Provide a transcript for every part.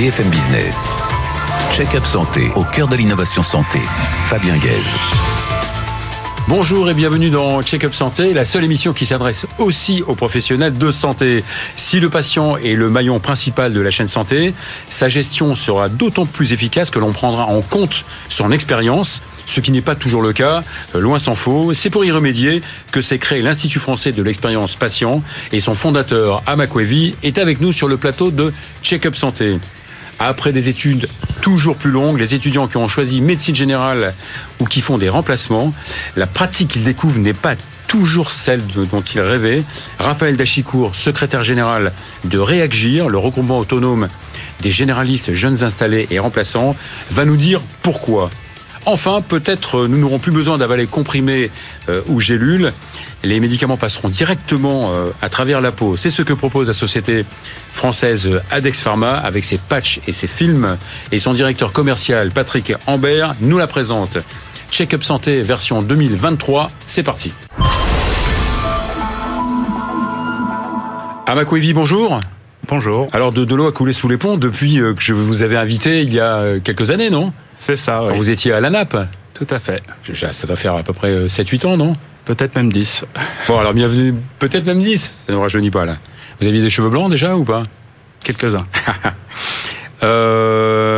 BFM Business. Check-up santé au cœur de l'innovation santé. Fabien Guèze. Bonjour et bienvenue dans Check-up Santé, la seule émission qui s'adresse aussi aux professionnels de santé. Si le patient est le maillon principal de la chaîne santé, sa gestion sera d'autant plus efficace que l'on prendra en compte son expérience, ce qui n'est pas toujours le cas, loin s'en faut. C'est pour y remédier que s'est créé l'Institut français de l'expérience patient et son fondateur, Amakwevi, est avec nous sur le plateau de Check-up Santé. Après des études toujours plus longues, les étudiants qui ont choisi médecine générale ou qui font des remplacements, la pratique qu'ils découvrent n'est pas toujours celle dont ils rêvaient. Raphaël Dachicourt, secrétaire général de Réagir, le regroupement autonome des généralistes jeunes installés et remplaçants, va nous dire pourquoi. Enfin, peut-être nous n'aurons plus besoin d'avaler comprimés euh, ou gélules. Les médicaments passeront directement euh, à travers la peau. C'est ce que propose la société française Adex Pharma avec ses patchs et ses films. Et son directeur commercial, Patrick Ambert, nous la présente. Check-up santé version 2023, c'est parti. Amakwevi, bonjour. Bonjour. Alors de, de l'eau a coulé sous les ponts depuis euh, que je vous avais invité il y a quelques années, non? C'est ça, oui. Vous étiez à la nappe Tout à fait. Ça doit faire à peu près 7-8 ans, non? Peut-être même 10. Bon, alors bienvenue, peut-être même 10, ça ne rajeunit pas là. Vous aviez des cheveux blancs déjà ou pas? Quelques-uns. Euh,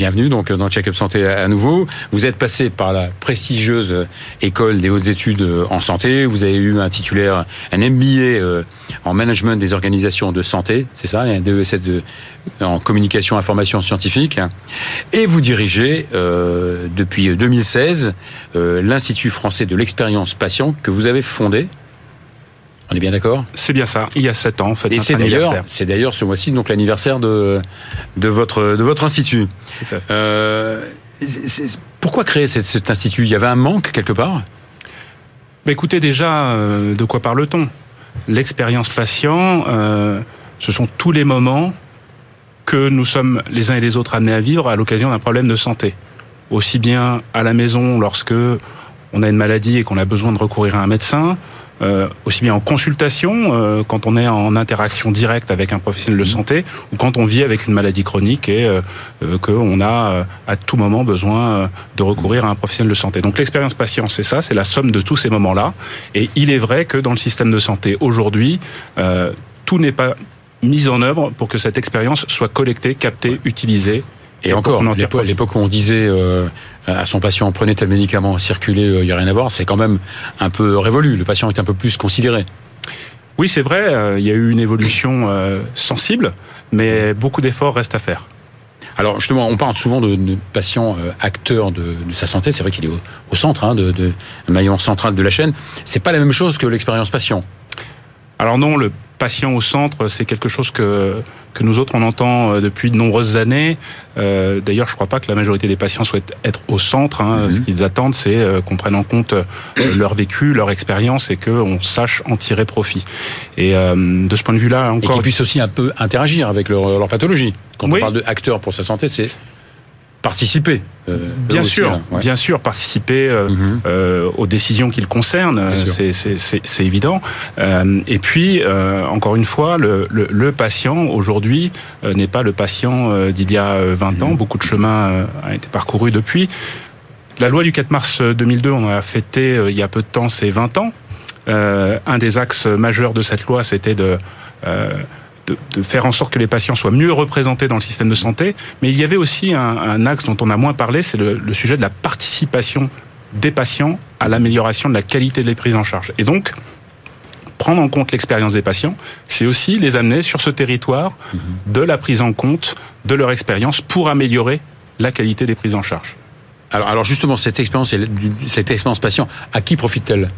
bienvenue donc dans Check-up Santé à nouveau. Vous êtes passé par la prestigieuse école des hautes études en santé. Vous avez eu un titulaire, un MBA euh, en management des organisations de santé, c'est ça, un DESS de, en communication information scientifique. Et vous dirigez euh, depuis 2016 euh, l'Institut français de l'expérience patient que vous avez fondé. On est bien d'accord C'est bien ça. Il y a 7 ans, en fait. Et c'est d'ailleurs, c'est d'ailleurs ce mois-ci donc l'anniversaire de de votre de votre institut. Tout à fait. Euh, pourquoi créer cet, cet institut? Il y avait un manque quelque part? Mais écoutez déjà, euh, de quoi parle-t-on? L'expérience patient, euh, ce sont tous les moments que nous sommes les uns et les autres amenés à vivre à l'occasion d'un problème de santé. Aussi bien à la maison lorsque on a une maladie et qu'on a besoin de recourir à un médecin, euh, aussi bien en consultation euh, quand on est en interaction directe avec un professionnel de santé, ou quand on vit avec une maladie chronique et euh, euh, qu'on a euh, à tout moment besoin de recourir à un professionnel de santé. Donc l'expérience patient, c'est ça, c'est la somme de tous ces moments-là. Et il est vrai que dans le système de santé aujourd'hui, euh, tout n'est pas mis en œuvre pour que cette expérience soit collectée, captée, utilisée. Et encore, tire l'époque où on disait euh, à son patient prenez tel médicament, circulez, il n'y a rien à voir, c'est quand même un peu révolu. Le patient est un peu plus considéré. Oui, c'est vrai, euh, il y a eu une évolution euh, sensible, mais beaucoup d'efforts restent à faire. Alors justement, on parle souvent de, de patient euh, acteur de, de sa santé. C'est vrai qu'il est au, au centre, hein, de, maillon central de la chaîne. C'est pas la même chose que l'expérience patient. Alors non, le patient au centre, c'est quelque chose que que nous autres on entend euh, depuis de nombreuses années. Euh, D'ailleurs, je crois pas que la majorité des patients souhaitent être au centre. Hein. Mhm. Ce qu'ils attendent, c'est euh, qu'on prenne en compte euh, leur vécu, leur expérience et qu'on sache en tirer profit. Et euh, de ce point de vue-là, Et encore qu'ils puissent aussi un peu interagir avec leur, leur pathologie. Quand Oui. on parle de acteur pour sa santé, c'est participer. euh, Bien aussi, sûr. Ouais. bien sûr, participer euh, Mhm. euh, aux décisions qui le concernent, euh, c'est- évident. Euh, et puis, euh, encore une fois, le, le, le patient aujourd'hui euh, n'est pas le patient euh, d'il y a euh, 20 Mhm. ans. Beaucoup de chemin euh, a été parcouru depuis. La loi du 4 mars 2002, on a fêté euh, il y a peu de temps ses 20 ans. Euh, un des axes majeurs de cette loi, c'était de euh, de, de faire en sorte que les patients soient mieux représentés dans le système de santé. Mais il y avait aussi un, un axe dont on a moins parlé, c'est le, le sujet de la participation des patients à l'amélioration de la qualité des prises en charge. Et donc, prendre en compte l'expérience des patients, c'est aussi les amener sur ce territoire de la prise en compte de leur expérience pour améliorer la qualité des prises en charge. Alors, alors justement, cette expérience, cette expérience patient, à qui profite-t-elle?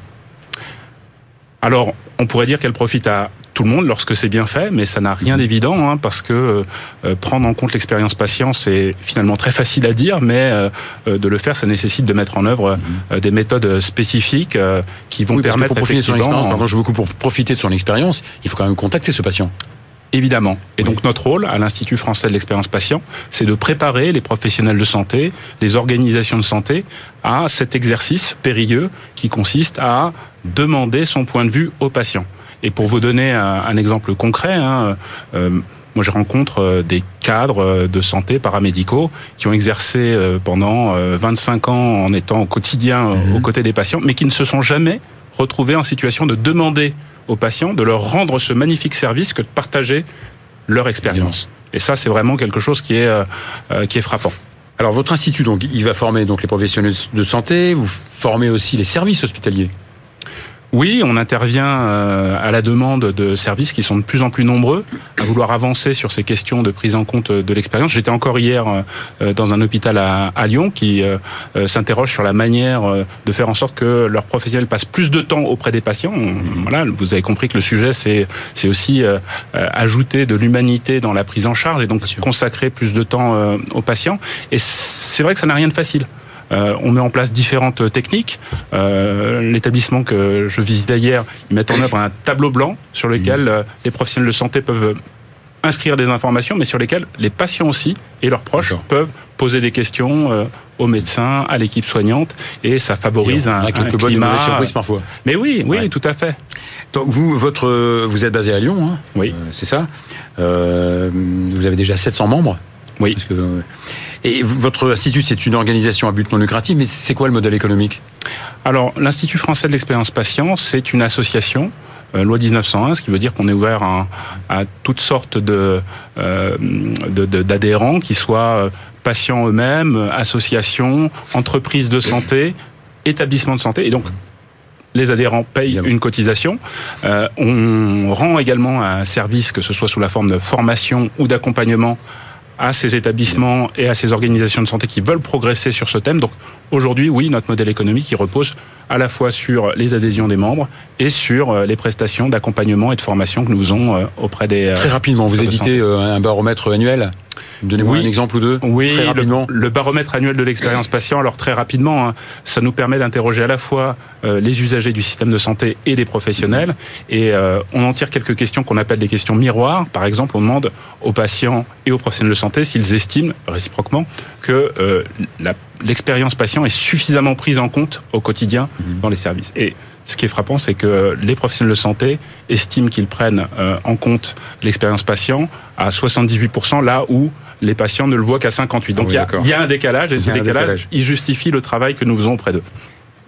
Alors, on pourrait dire qu'elle profite à tout le monde lorsque c'est bien fait, mais ça n'a rien d'évident hein, parce que euh, prendre en compte l'expérience patient, c'est finalement très facile à dire, mais euh, euh, de le faire, ça nécessite de mettre en œuvre euh, des méthodes spécifiques euh, qui vont Oui, permettre pour profiter de son expérience, pardon, je pour profiter de son expérience, il faut quand même contacter ce patient. Évidemment. Et Oui. donc notre rôle à l'Institut français de l'expérience patient, c'est de préparer les professionnels de santé, les organisations de santé à cet exercice périlleux qui consiste à demander son point de vue au patient. Et pour vous donner un, un exemple concret, hein, euh, moi je rencontre des cadres de santé paramédicaux qui ont exercé pendant 25 ans en étant au quotidien aux mhm. côtés des patients, mais qui ne se sont jamais retrouvés en situation de demander aux patients de leur rendre ce magnifique service que de partager leur expérience. Et ça, c'est vraiment quelque chose qui est, qui est frappant. Alors votre institut, donc, il va former donc les professionnels de santé, vous formez aussi les services hospitaliers. Oui, on intervient euh, à la demande de services qui sont de plus en plus nombreux à vouloir avancer sur ces questions de prise en compte de l'expérience. J'étais encore hier euh, dans un hôpital à, Lyon qui euh, s'interroge sur la manière de faire en sorte que leurs professionnels passent plus de temps auprès des patients. Voilà, vous avez compris que le sujet c'est c'est aussi ajouter de l'humanité dans la prise en charge et donc consacrer plus de temps aux patients. Et c'est vrai que ça n'a rien de facile. Euh, on met en place différentes techniques. Euh, l'établissement que je visitais hier, ils mettent en œuvre un tableau blanc sur lequel mmh. euh, les professionnels de santé peuvent inscrire des informations, mais sur lesquelles les patients aussi et leurs proches peuvent poser des questions aux médecins, à l'équipe soignante, et ça favorise un, quelques bonnes climat. surprises parfois. Mais oui, oui, tout à fait. Donc vous, votre, vous êtes basé à Lyon, hein? Oui, c'est ça? vous avez déjà 700 membres? Oui. Et votre institut, c'est une organisation à but non lucratif, mais c'est quoi le modèle économique? Alors, l'Institut français de l'expérience patient, c'est une association euh, loi 1901, ce qui veut dire qu'on est ouvert à, toutes sortes de euh, d'adhérents, qui soient euh, patients eux-mêmes, associations, entreprises de santé, établissements de santé, et donc les adhérents payent une cotisation. on rend également un service, que ce soit sous la forme de formation ou d'accompagnement à ces établissements et à ces organisations de santé qui veulent progresser sur ce thème. Donc aujourd'hui, oui, notre modèle économique il repose à la fois sur les adhésions des membres et sur euh, les prestations d'accompagnement et de formation que nous faisons euh, auprès des... Euh, Très rapidement, vous éditez un baromètre annuel Donnez-moi un exemple ou deux. Oui, très rapidement. Le, baromètre annuel de l'expérience patient. Alors très rapidement, hein, ça nous permet d'interroger à la fois les usagers du système de santé et des professionnels. Et on en tire quelques questions qu'on appelle des questions miroirs. Par exemple, on demande aux patients et aux professionnels de santé s'ils estiment réciproquement que l'expérience patient est suffisamment prise en compte au quotidien mhm. dans les services. Et ce qui est frappant, c'est que les professionnels de santé estiment qu'ils prennent euh, en compte l'expérience patient à 78%, là où les patients ne le voient qu'à 58%. Donc ah il y, a un décalage, et ce décalage, il justifie le travail que nous faisons auprès d'eux.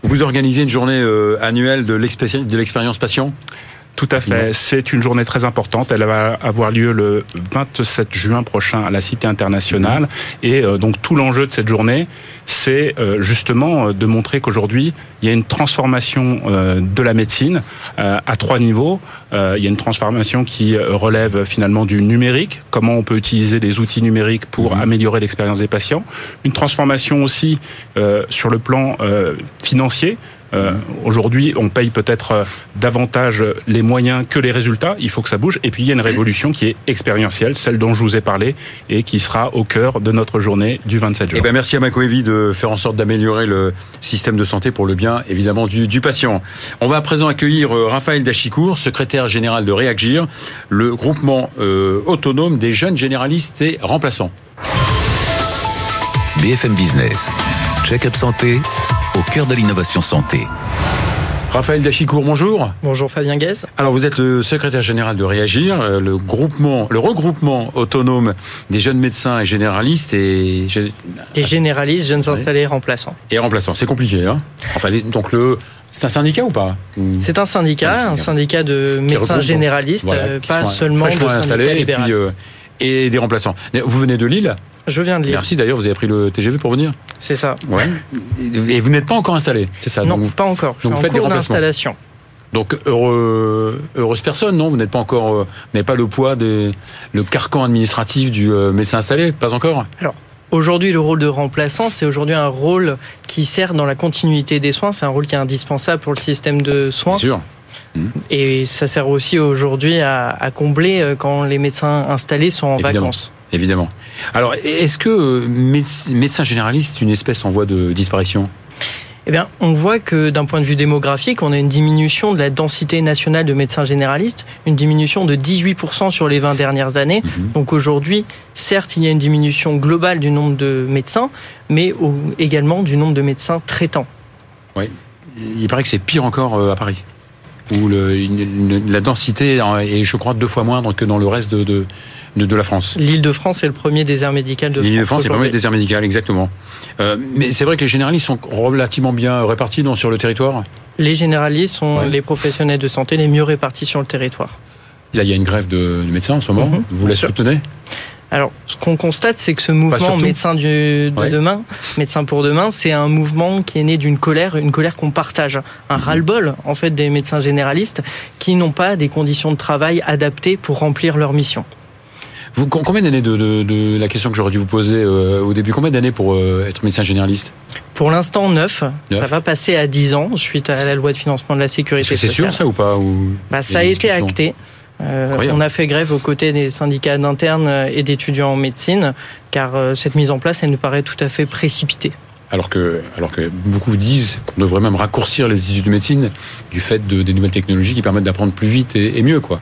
Vous organisez une journée euh, annuelle de l'expérience patient? Tout à fait. C'est une journée très importante. Elle va avoir lieu le 27 juin prochain à la Cité internationale. Et euh, donc tout l'enjeu de cette journée, c'est euh, justement euh, de montrer qu'aujourd'hui, il y a une transformation de la médecine à trois niveaux. Il y a une transformation qui relève finalement du numérique, comment on peut utiliser les outils numériques pour mhm. améliorer l'expérience des patients. Une transformation aussi sur le plan financier. Euh, aujourd'hui, on paye peut-être euh, davantage les moyens que les résultats. Il faut que ça bouge. Et puis, il y a une révolution qui est expérientielle, celle dont je vous ai parlé, et qui sera au cœur de notre journée du 27 juin. Eh ben, merci à Macoevi de faire en sorte d'améliorer le système de santé pour le bien, évidemment, du, du patient. On va à présent accueillir euh, Raphaël Dachicourt, secrétaire général de Réagir, le groupement autonome des jeunes généralistes et remplaçants. BFM Business. Check-up santé cœur de l'innovation santé. Raphaël Dachicourt, bonjour. Bonjour Fabien Guez. Alors vous êtes le secrétaire général de Réagir, euh, le groupement, le regroupement autonome des jeunes médecins et généralistes et et généralistes, jeunes installés, remplaçants. Et remplaçants, c'est compliqué, hein Enfin donc le c'est un syndicat ou pas? C'est un syndicat, un syndicat de médecins généralistes, pas seulement de syndicats libéraux. Et, et des remplaçants. Vous venez de Lille? Je viens de lire. Merci d'ailleurs, vous avez pris le TGV pour venir C'est ça. Ouais. Et vous n'êtes pas encore installé, c'est ça Non, pas encore. Donc vous faites des remplacements. Donc heureux, heureuse personne, non? Vous n'êtes pas encore, euh, n'avez pas le poids des, le carcan administratif du euh, médecin installé, pas encore? Alors aujourd'hui, le rôle de remplaçant, c'est aujourd'hui un rôle qui sert dans la continuité des soins. C'est un rôle qui est indispensable pour le système de soins. Bien sûr. Et ça sert aussi aujourd'hui à, à, combler euh, quand les médecins installés sont en vacances évidemment. Alors, est-ce que euh, médecin généraliste est une espèce en voie de disparition? Eh bien, on voit que d'un point de vue démographique, on a une diminution de la densité nationale de médecins généralistes, une diminution de 18% sur les 20 dernières années. Mhm. Donc aujourd'hui, certes, il y a une diminution globale du nombre de médecins, mais également du nombre de médecins traitants. Oui, il paraît que c'est pire encore euh, à Paris. Où le, une- la densité est, je crois, deux fois moindre que dans le reste de, de, de, de la France. L'île de France est le premier désert médical de L'île de France, France. c'est pas mal aujourd'hui. désert médical, exactement. Euh, mais c'est vrai que les généralistes sont relativement bien répartis dans, sur le territoire. Les généralistes sont Ouais. les professionnels de santé les mieux répartis sur le territoire. Là, il y a une grève de, de médecins en ce moment. Mhm, Vous la sûr. soutenez? Alors, ce qu'on constate, c'est que ce mouvement surtout. médecin du, de Ouais. demain, médecin pour demain, c'est un mouvement qui est né d'une colère, une colère qu'on partage, un Mhm. ras-le-bol en fait des médecins généralistes qui n'ont pas des conditions de travail adaptées pour remplir leur mission. vous, com- Combien d'années de, de, de la question que j'aurais dû vous poser euh, au début Combien d'années pour euh, être médecin généraliste? Pour l'instant, neuf. Neuf. Ça va passer à 10 ans suite à la loi de financement de la sécurité que c'est sociale. sûr ça ou pas ou... Bah, ça a été acté. Euh, on a fait grève aux côtés des syndicats d'internes et d'étudiants en médecine, car euh, cette mise en place, elle nous paraît tout à fait précipitée. Alors que, alors que beaucoup disent qu'on devrait même raccourcir les études de médecine du fait de, des nouvelles technologies qui permettent d'apprendre plus vite et, et mieux, quoi.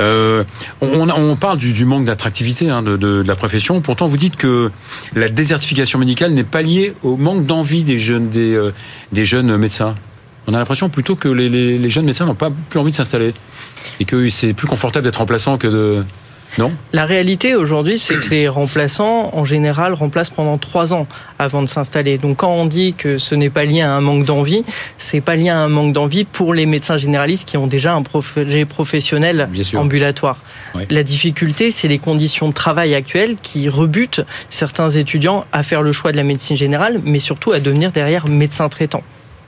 Euh, on, on parle du, du manque d'attractivité hein, de, de, de la profession. Pourtant, vous dites que la désertification médicale n'est pas liée au manque d'envie des jeunes, des, euh, des jeunes médecins. On a l'impression plutôt que les, les, les jeunes médecins n'ont pas plus envie de s'installer et que c'est plus confortable d'être remplaçant que de. Non? La réalité aujourd'hui, c'est que les remplaçants, en général, remplacent pendant trois ans avant de s'installer. Donc quand on dit que ce n'est pas lié à un manque d'envie, c'est pas lié à un manque d'envie pour les médecins généralistes qui ont déjà un projet professionnel ambulatoire. Ouais. La difficulté, c'est les conditions de travail actuelles qui rebutent certains étudiants à faire le choix de la médecine générale, mais surtout à devenir derrière médecin traitant.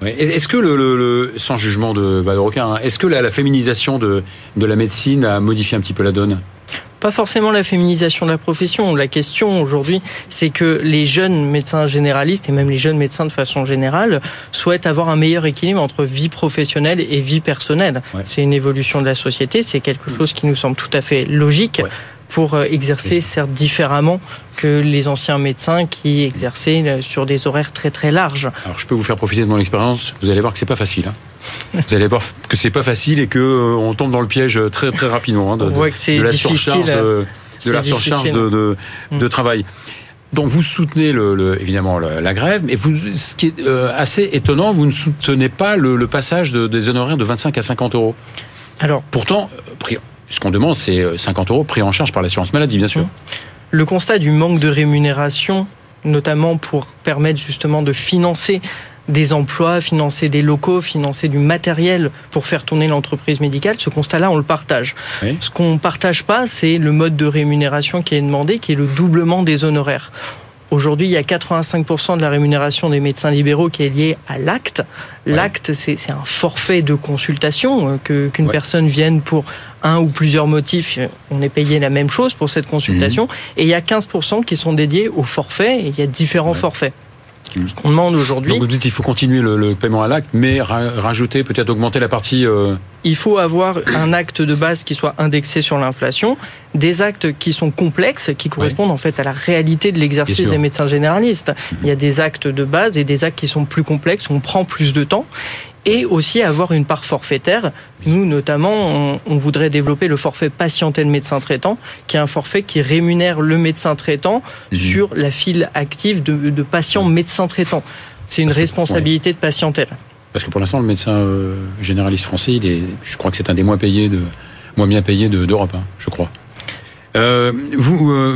Est-ce que le, le- le- sans jugement de Valoroquin, hein, est-ce que la, la féminisation de, de la médecine a modifié un petit peu la donne? Pas forcément la féminisation de la profession. La question aujourd'hui, c'est que les jeunes médecins généralistes et même les jeunes médecins de façon générale souhaitent avoir un meilleur équilibre entre vie professionnelle et vie personnelle. Ouais. C'est une évolution de la société, c'est quelque chose qui nous semble tout à fait logique. Ouais. Pour euh, exercer certes différemment que les anciens médecins qui exerçaient euh, sur des horaires très très larges. Alors je peux vous faire profiter de mon expérience. Vous allez voir que c'est pas facile. hein. Vous allez voir que c'est pas facile et que euh, on tombe dans le piège très très rapidement hein, de, On voit que c'est de la difficile. surcharge de, de la surcharge difficile. de, Mm. travail. Donc vous soutenez le, le- évidemment la grève, mais vous, ce qui est euh, assez étonnant, vous ne soutenez pas le, le passage de- des honoraires de 25 à 50 euros. Alors, Pourtant, ce qu'on demande, c'est euh, 50 euros pris en charge par l'assurance maladie, bien sûr. Le constat du manque de rémunération, notamment pour permettre justement de financer des emplois, financer des locaux, financer du matériel pour faire tourner l'entreprise médicale, ce constat-là, on le partage. Oui. Ce qu'on ne partage pas, c'est le mode de rémunération qui est demandé, qui est le doublement des honoraires. Aujourd'hui, il y a 85% de la rémunération des médecins libéraux qui est liée à l'acte. L'acte, c'est c'est un forfait de consultation euh, qu'une Ouais. personne vienne pour un ou plusieurs motifs. On est payé la même chose pour cette consultation. Et il y a 15% qui sont dédiés au forfait. Et il y a différents Ouais. forfaits. Mhm. Ce qu'on demande aujourd'hui, Donc vous dites qu'il faut continuer le, le paiement à l'acte, mais ra- rajouter, peut-être augmenter la partie. euh, il faut avoir un acte de base qui soit indexé sur l'inflation, des actes qui sont complexes, qui correspondent en fait à la réalité de l'exercice des médecins généralistes. Il y a des actes de base et des actes qui sont plus complexes, où on prend plus de temps. Et aussi avoir une part forfaitaire. Nous, notamment, on, on voudrait développer le forfait patientèle médecin traitant, qui est un forfait qui rémunère le médecin traitant Mhm. sur la file active de, de patients médecins traitants. C'est une responsabilité de patientèle. Parce que pour l'instant, le médecin euh, généraliste français, il est, je crois que c'est un des moins payés, de, moins bien payés de- d'Europe, hein, je crois. Euh, vous, euh,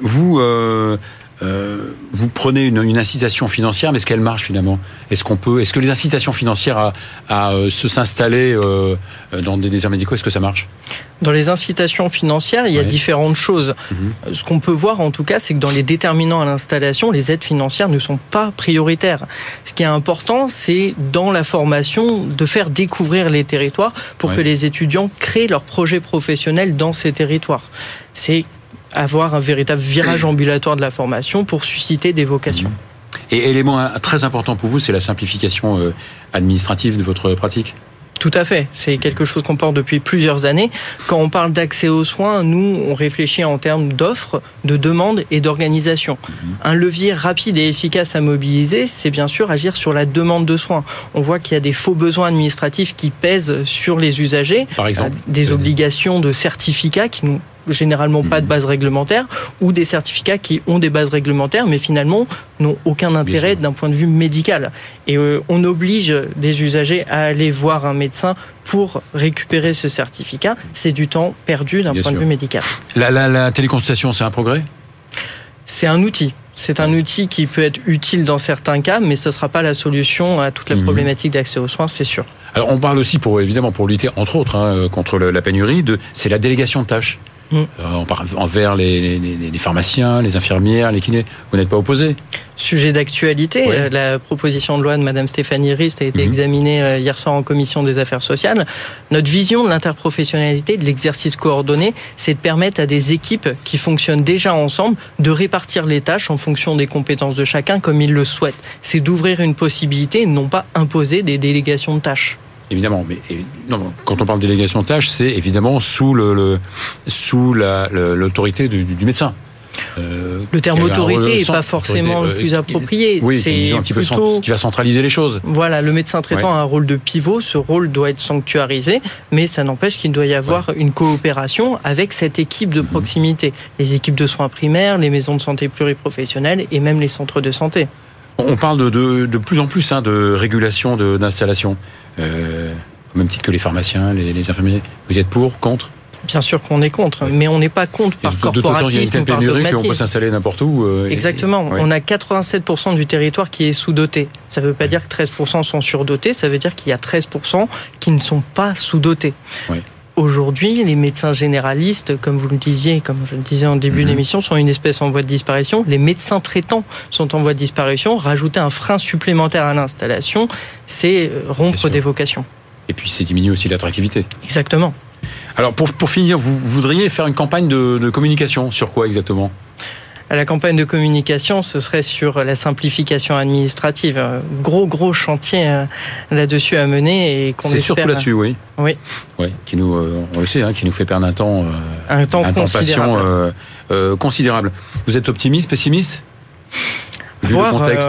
vous, euh, euh, vous prenez une, une incitation financière, mais est-ce qu'elle marche finalement? Est-ce qu'on peut, est-ce que les incitations financières à, à, euh, se s'installer euh, dans des déserts médicaux, est-ce que ça marche? Dans les incitations financières, il y a Ouais. différentes choses. Mhm. Ce qu'on peut voir en tout cas, c'est que dans les déterminants à l'installation, les aides financières ne sont pas prioritaires. Ce qui est important, c'est dans la formation de faire découvrir les territoires pour Ouais. que les étudiants créent leurs projets professionnels dans ces territoires. C'est avoir un véritable virage ambulatoire de la formation pour susciter des vocations. Et élément très important pour vous, c'est la simplification euh, administrative de votre pratique? Tout à fait. C'est quelque chose qu'on porte depuis plusieurs années. Quand on parle d'accès aux soins, nous, on réfléchit en termes d'offres, de demandes et d'organisation. Un levier rapide et efficace à mobiliser, c'est bien sûr agir sur la demande de soins. On voit qu'il y a des faux besoins administratifs qui pèsent sur les usagers, Par exemple, des Euh, obligations de certificats qui nous généralement pas de base réglementaire, ou des certificats qui ont des bases réglementaires, mais finalement n'ont aucun intérêt d'un point de vue médical. Et euh, on oblige des usagers à aller voir un médecin pour récupérer ce certificat. C'est du temps perdu d'un point de vue médical. La, la, la téléconsultation, c'est un progrès? C'est un outil. C'est un outil qui peut être utile dans certains cas, mais ce ne sera pas la solution à toute la mhm. problématique d'accès aux soins, c'est sûr. Alors on parle aussi pour évidemment pour lutter entre autres hein, contre la pénurie de c'est la délégation de tâches. Mm. Euh, envers les, les, pharmaciens, les infirmières, les kinés. Vous n'êtes pas opposé Sujet d'actualité, euh, la proposition de loi de Madame Stéphanie Rist a été mm-hmm. examinée euh, hier soir en commission des affaires sociales. Notre vision de l'interprofessionnalité, de l'exercice coordonné, c'est de permettre à des équipes qui fonctionnent déjà ensemble de répartir les tâches en fonction des compétences de chacun comme ils le souhaitent. C'est d'ouvrir une possibilité, non pas imposer des délégations de tâches. Évidemment, mais non, quand on parle de délégation de tâches, c'est évidemment sous le, sous l'autorité du, du, médecin. Euh, le terme autorité n'est pas forcément le plus approprié. Oui, c'est un petit plutôt, qui va centraliser les choses. Voilà, le médecin traitant a un rôle de pivot. Ce rôle doit être sanctuarisé, mais ça n'empêche qu'il doit y avoir une coopération avec cette équipe de mhm. proximité, les équipes de soins primaires, les maisons de santé pluriprofessionnelles et même les centres de santé. On parle de, de, de plus en plus hein, de régulation d'installation, euh, au même titre que les pharmaciens, les, les infirmiers. Vous êtes pour, contre? Bien sûr qu'on est contre, mais on n'est pas contre par corporatisme. De toute façon, il y a une pénurie qu'on peut s'installer n'importe où. Euh, Exactement. On a 87% du territoire qui est sous-doté. Ça ne veut pas dire que 13% sont surdotés, ça veut dire qu'il y a 13% qui ne sont pas sous-dotés. Aujourd'hui, les médecins généralistes, comme vous le disiez, comme je le disais en début mhm. d'émission, sont une espèce en voie de disparition. Les médecins traitants sont en voie de disparition. Rajouter un frein supplémentaire à l'installation, c'est euh, rompre des vocations. Et puis, c'est diminuer aussi l'attractivité. Exactement. Alors, pour, pour finir, vous voudriez faire une campagne de, de communication sur quoi exactement? La campagne de communication, ce serait sur la simplification administrative. Gros, gros chantier euh, là-dessus à mener et qu'on C'est surtout là-dessus, oui. Oui. Oui, qui nous, euh, on le sait, hein, qui nous fait perdre un temps, euh, un temps, considérable. considérable. Vous êtes optimiste, pessimiste? Vu le contexte.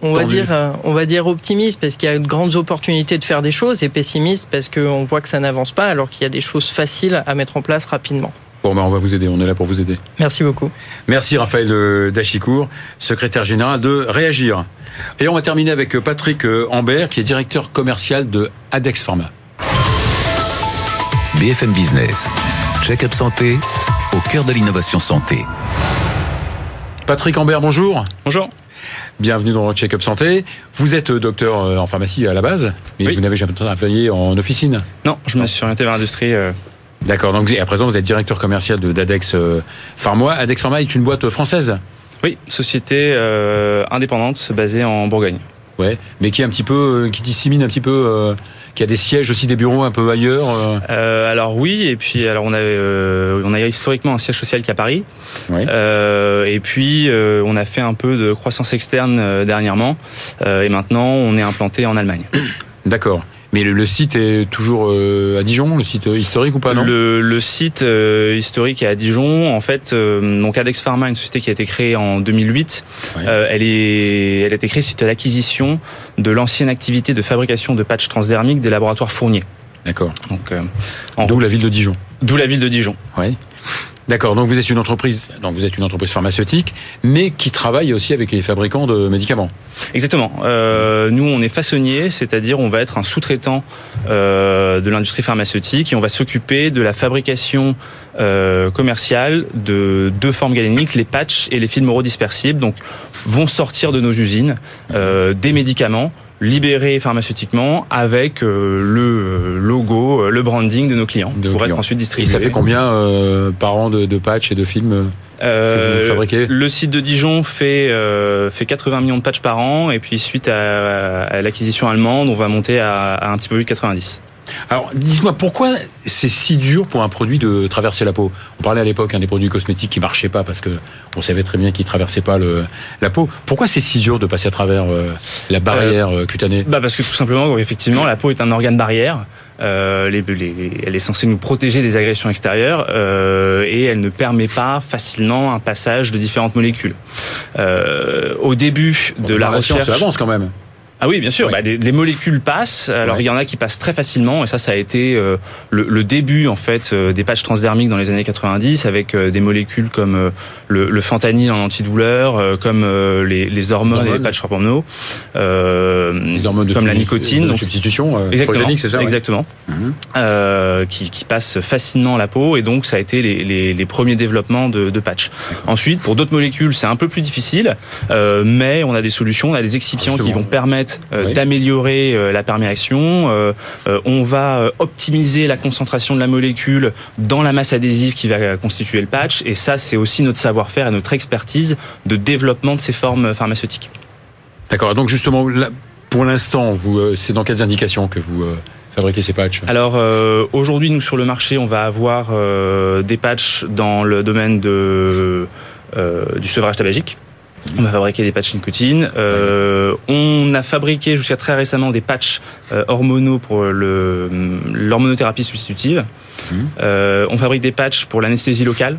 on va dire, on va dire optimiste parce qu'il y a de grandes opportunités de faire des choses et pessimiste parce qu'on voit que ça n'avance pas alors qu'il y a des choses faciles à mettre en place rapidement. Bon, ben on va vous aider, on est là pour vous aider. Merci beaucoup. Merci Raphaël euh, Dachicourt, secrétaire général de Réagir. Et on va terminer avec euh, Patrick euh, Ambert, qui est directeur commercial de Adex Pharma. BFM Business, check-up santé, au cœur de l'innovation santé. Patrick Ambert, bonjour. Bonjour. Bienvenue dans Check-up Santé. Vous êtes docteur en pharmacie à la base, mais vous n'avez jamais travaillé en officine Non, je me suis orienté vers l'industrie D'accord. Donc à présent, vous êtes directeur commercial de d'Adex euh, Pharma. Adex Pharma est une boîte française? Oui, société euh, indépendante basée en Bourgogne. Ouais, mais qui est un petit peu, euh, qui dissémine un petit peu, qui a des sièges aussi, des bureaux un peu ailleurs. alors oui, et puis alors on a, on a historiquement un siège social qui est à Paris. Ouais. et puis on a fait un peu de croissance externe dernièrement, et maintenant on est implanté en Allemagne. D'accord. Mais le, site est toujours euh, à Dijon, le site historique ou pas non? Le, site euh, historique est à Dijon. En fait, euh, donc Adex Pharma, une société qui a été créée en 2008. elle est, elle a été créée suite à l'acquisition de l'ancienne activité de fabrication de patchs transdermiques des laboratoires Fournier. D'accord. Donc, d'où la ville de Dijon. D'où la ville de Dijon. Oui. D'accord. Donc vous êtes une entreprise, donc vous êtes une entreprise pharmaceutique, mais qui travaille aussi avec les fabricants de médicaments. Exactement. Euh, nous, on est façonnier, c'est-à-dire on va être un sous-traitant euh, de l'industrie pharmaceutique et on va s'occuper de la fabrication euh, commerciale de deux formes galéniques, les patchs et les films eurodispersibles. Donc, vont sortir de nos usines euh, des médicaments libérés pharmaceutiquement avec euh, le euh, logo, euh, le branding de nos clients pour être ensuite distribué. Et ça fait combien par an de, de patchs et de films fabriquez Le site de Dijon fait fait 80 millions de patchs par an et puis suite à, l'acquisition allemande, on va monter à, à un petit peu plus de 90. Alors, dites-moi, pourquoi c'est si dur pour un produit de traverser la peau? On parlait à l'époque hein, des produits cosmétiques qui marchaient pas parce que on savait très bien qu'ils traversaient pas le, la peau. Pourquoi c'est si dur de passer à travers euh, la barrière euh, cutanée? Bah parce que tout simplement, effectivement, la peau est un organe barrière. Euh, les, elle est censée nous protéger des agressions extérieures euh, et elle ne permet pas facilement un passage de différentes molécules. Euh, au début de la recherche, avance quand même. Ah oui, bien sûr. Bah, les, les molécules passent. Alors Ouais. il y en a qui passent très facilement, et ça, ça a été euh, le, le début en fait euh, des patchs transdermiques dans les années 90, avec euh, des molécules comme euh, le, le fentanyl en antidouleur, euh, comme euh, les, les hormones et les Hormones. patchs hormonaux, Les hormones de comme la nicotine. de donc- substitution, euh, Exactement, c'est ça ouais. exactement. Mhm. Euh, qui, qui passent facilement la peau et donc ça a été les, les, les premiers développements de, de patch. Ensuite, pour d'autres molécules, c'est un peu plus difficile, euh, mais on a des solutions, on a des excipients qui vont permettre euh, Oui. d'améliorer euh, la perméation. Euh, on va optimiser la concentration de la molécule dans la masse adhésive qui va constituer le patch et ça, c'est aussi notre savoir-faire et notre expertise de développement de ces formes pharmaceutiques. D'accord. Donc justement, là, pour l'instant, c'est dans quelles indications que vous fabriquez ces patchs? Alors euh, aujourd'hui, nous sur le marché, on va avoir euh, des patchs dans le domaine de euh, du sevrage tabagique. On va fabriquer des patchs nicotine. Euh, on a fabriqué jusqu'à très récemment des patchs euh, hormonaux pour le l'hormonothérapie substitutive. Mhm. Euh, on fabrique des patchs pour l'anesthésie locale.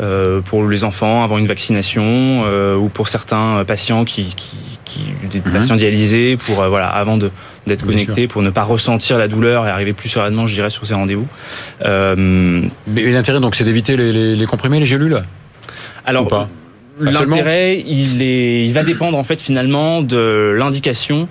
euh, pour les enfants avant une vaccination euh, ou pour certains patients qui, qui, qui des Mhm. patients dialysés pour euh, voilà avant de d'être Bien connectés pour ne pas ressentir la douleur et arriver plus sereinement je dirais sur ces rendez-vous. Euh, Mais l'intérêt, donc, c'est d'éviter les, les, les comprimés, les gélules? Alors L'intérêt, il est, il va dépendre en fait finalement de l'indication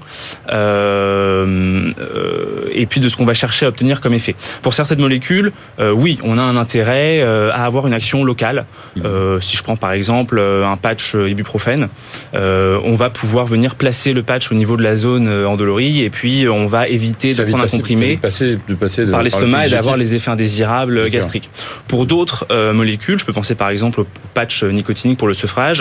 euh, euh, et puis de ce qu'on va chercher à obtenir comme effet. Pour certaines molécules, euh, oui, on a un intérêt euh, à avoir une action locale. Mhm. Euh, si je prends par exemple euh, un patch ibuprofène, euh, on va pouvoir venir placer le patch au niveau de la zone endolorie et puis on va éviter Ça de prendre un passer- comprimé passer- de passer de- par le l'estomac et d'avoir les effets indésirables gastriques. Pour d'autres molécules, je peux penser par exemple au patch nicotinique pour le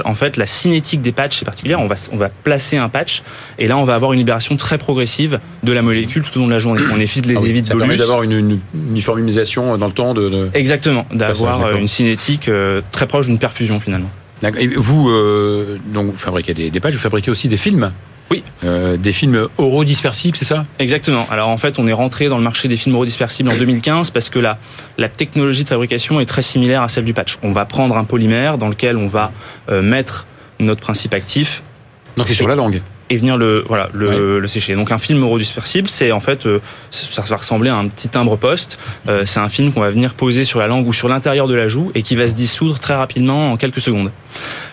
En fait, la cinétique des patchs est particulière. On va, on va placer un patch et là, on va avoir une libération très progressive de la molécule tout au long de la journée. On évite les Ah oui, évites ça permet d'avoir une, une uniformisation dans le temps de. de- Exactement, d'avoir euh, une cinétique euh, très proche d'une perfusion finalement. Et vous, euh, donc, vous fabriquez des, des patchs, vous fabriquez aussi des films Oui. Euh, des films orodispersibles, c'est ça? Exactement. Alors en fait, on est rentré dans le marché des films eurodispersibles en 2015 parce que la, la technologie de fabrication est très similaire à celle du patch. On va prendre un polymère dans lequel on va euh, mettre notre principe actif Donc, c'est sur la langue. Et venir le voilà le, le sécher. Donc un film eurodispersible, c'est en fait euh, ça va ressembler à un petit timbre poste. Euh, c'est un film qu'on va venir poser sur la langue ou sur l'intérieur de la joue et qui va se dissoudre très rapidement en quelques secondes.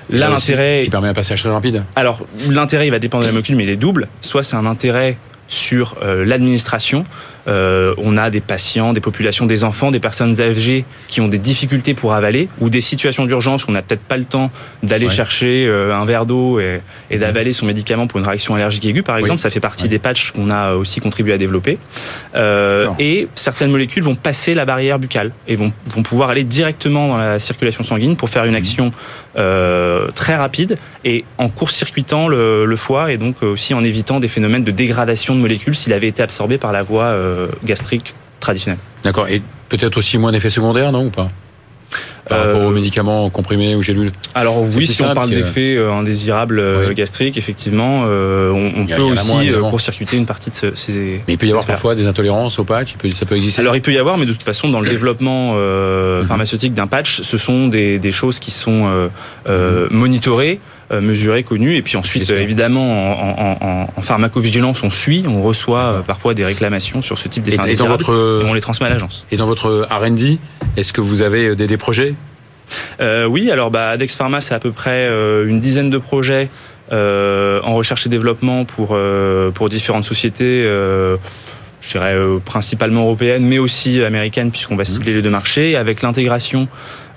Là l'intérêt Qui permet un passage très rapide. alors, l'intérêt, il va dépendre de la molécule, mais il est double. Soit c'est un intérêt sur euh, l'administration. Euh, on a des patients, des populations, des enfants, des personnes âgées qui ont des difficultés pour avaler ou des situations d'urgence où on n'a peut-être pas le temps d'aller Ouais. chercher euh, un verre d'eau et, et d'avaler son médicament pour une réaction allergique aiguë, par Oui. exemple. Ça fait partie Ouais. des patchs qu'on a aussi contribué à développer. Euh, et certaines molécules vont passer la barrière buccale et vont, vont pouvoir aller directement dans la circulation sanguine pour faire une Mhm. action euh, très rapide et en court-circuitant le, le foie et donc aussi en évitant des phénomènes de dégradation de molécules s'il avait été absorbé par la voie euh, gastrique traditionnelle. D'accord. Et peut-être aussi moins d'effets secondaires, non ou pas? Par Euh, rapport aux médicaments comprimés ou gélules. Alors oui, si on parle d'effets euh, indésirables euh, Oui. gastriques, effectivement, euh, on, a- peut aussi euh, court-circuiter une partie de ce- ces... Mais il peut y avoir parfois des intolérances au patch, ça peut exister. Alors il peut y avoir, mais de toute façon, dans le développement euh, Mhm. pharmaceutique d'un patch, ce sont des, des choses qui sont euh, euh, monitorées, euh, mesurées, connues, et puis ensuite, euh, évidemment, en, en- en- pharmacovigilance, on suit, on reçoit euh, parfois des réclamations sur ce type et, d'effets et dans indésirables, votre et on les transmet à l'agence. et dans votre R&D, est-ce que vous avez des, des projets? Euh, oui, alors bah, Adex Pharma, c'est à peu près euh, une dizaine de projets euh, en recherche et développement pour, euh, pour différentes sociétés. euh, je dirais euh, principalement européennes, mais aussi américaines, puisqu'on va cibler les deux marchés. Avec l'intégration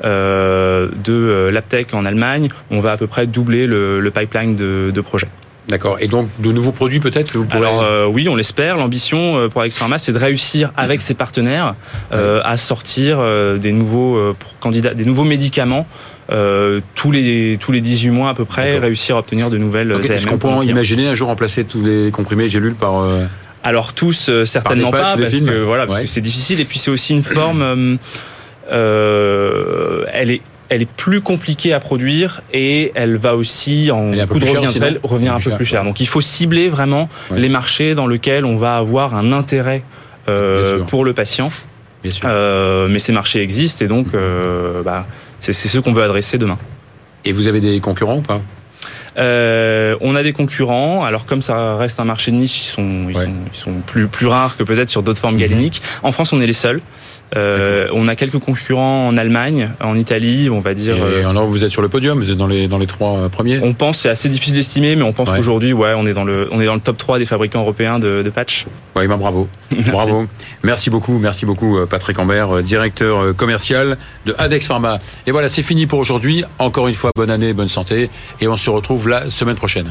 euh, de euh, l'Aptec en Allemagne, on va à peu près doubler le, le pipeline de, de projets. D'accord. Et donc de nouveaux produits peut-être que vous pourrez. Alors euh, oui, on l'espère. L'ambition euh, pour Alex Pharma, c'est de réussir avec ses partenaires euh, à sortir des nouveaux euh, candidats, des nouveaux médicaments euh, tous les tous les 18 mois à peu près, réussir à obtenir de nouvelles. Ok, Est-ce qu'on peut imaginer un jour remplacer tous les comprimés gélules par euh, Alors tous euh, certainement pas parce films que voilà parce Ouais. que c'est difficile et puis c'est aussi une forme euh, euh, elle est elle est plus compliquée à produire et elle va aussi en coût de revient elle revient un Plus peu cher, plus cher. Donc il faut cibler vraiment Ouais. les marchés dans lesquels on va avoir un intérêt euh, pour le patient. bien sûr. Euh, mais ces marchés existent et donc euh, bah, c'est c'est ceux qu'on veut adresser demain. Et vous avez des concurrents ou pas? Euh, on a des concurrents. Alors comme ça reste un marché de niche, ils sont, ils Ouais. sont, ils sont plus plus rares que peut-être sur d'autres formes Mhm. galéniques. En France, on est les seuls. Euh, on a quelques concurrents en Allemagne, en Italie, on va dire. Et euh, en Europe, vous êtes sur le podium, vous êtes dans les, dans les trois euh, premiers? on pense, c'est assez difficile d'estimer, mais on pense Ouais. qu'aujourd'hui, ouais, on est dans le, on est dans le top 3 des fabricants européens de, de patch. Oui, ben bravo. Bravo. Merci beaucoup, merci beaucoup euh, Patrick Ambert, directeur commercial de Adex Pharma. Et voilà, c'est fini pour aujourd'hui. Encore une fois, bonne année, bonne santé. Et on se retrouve la semaine prochaine.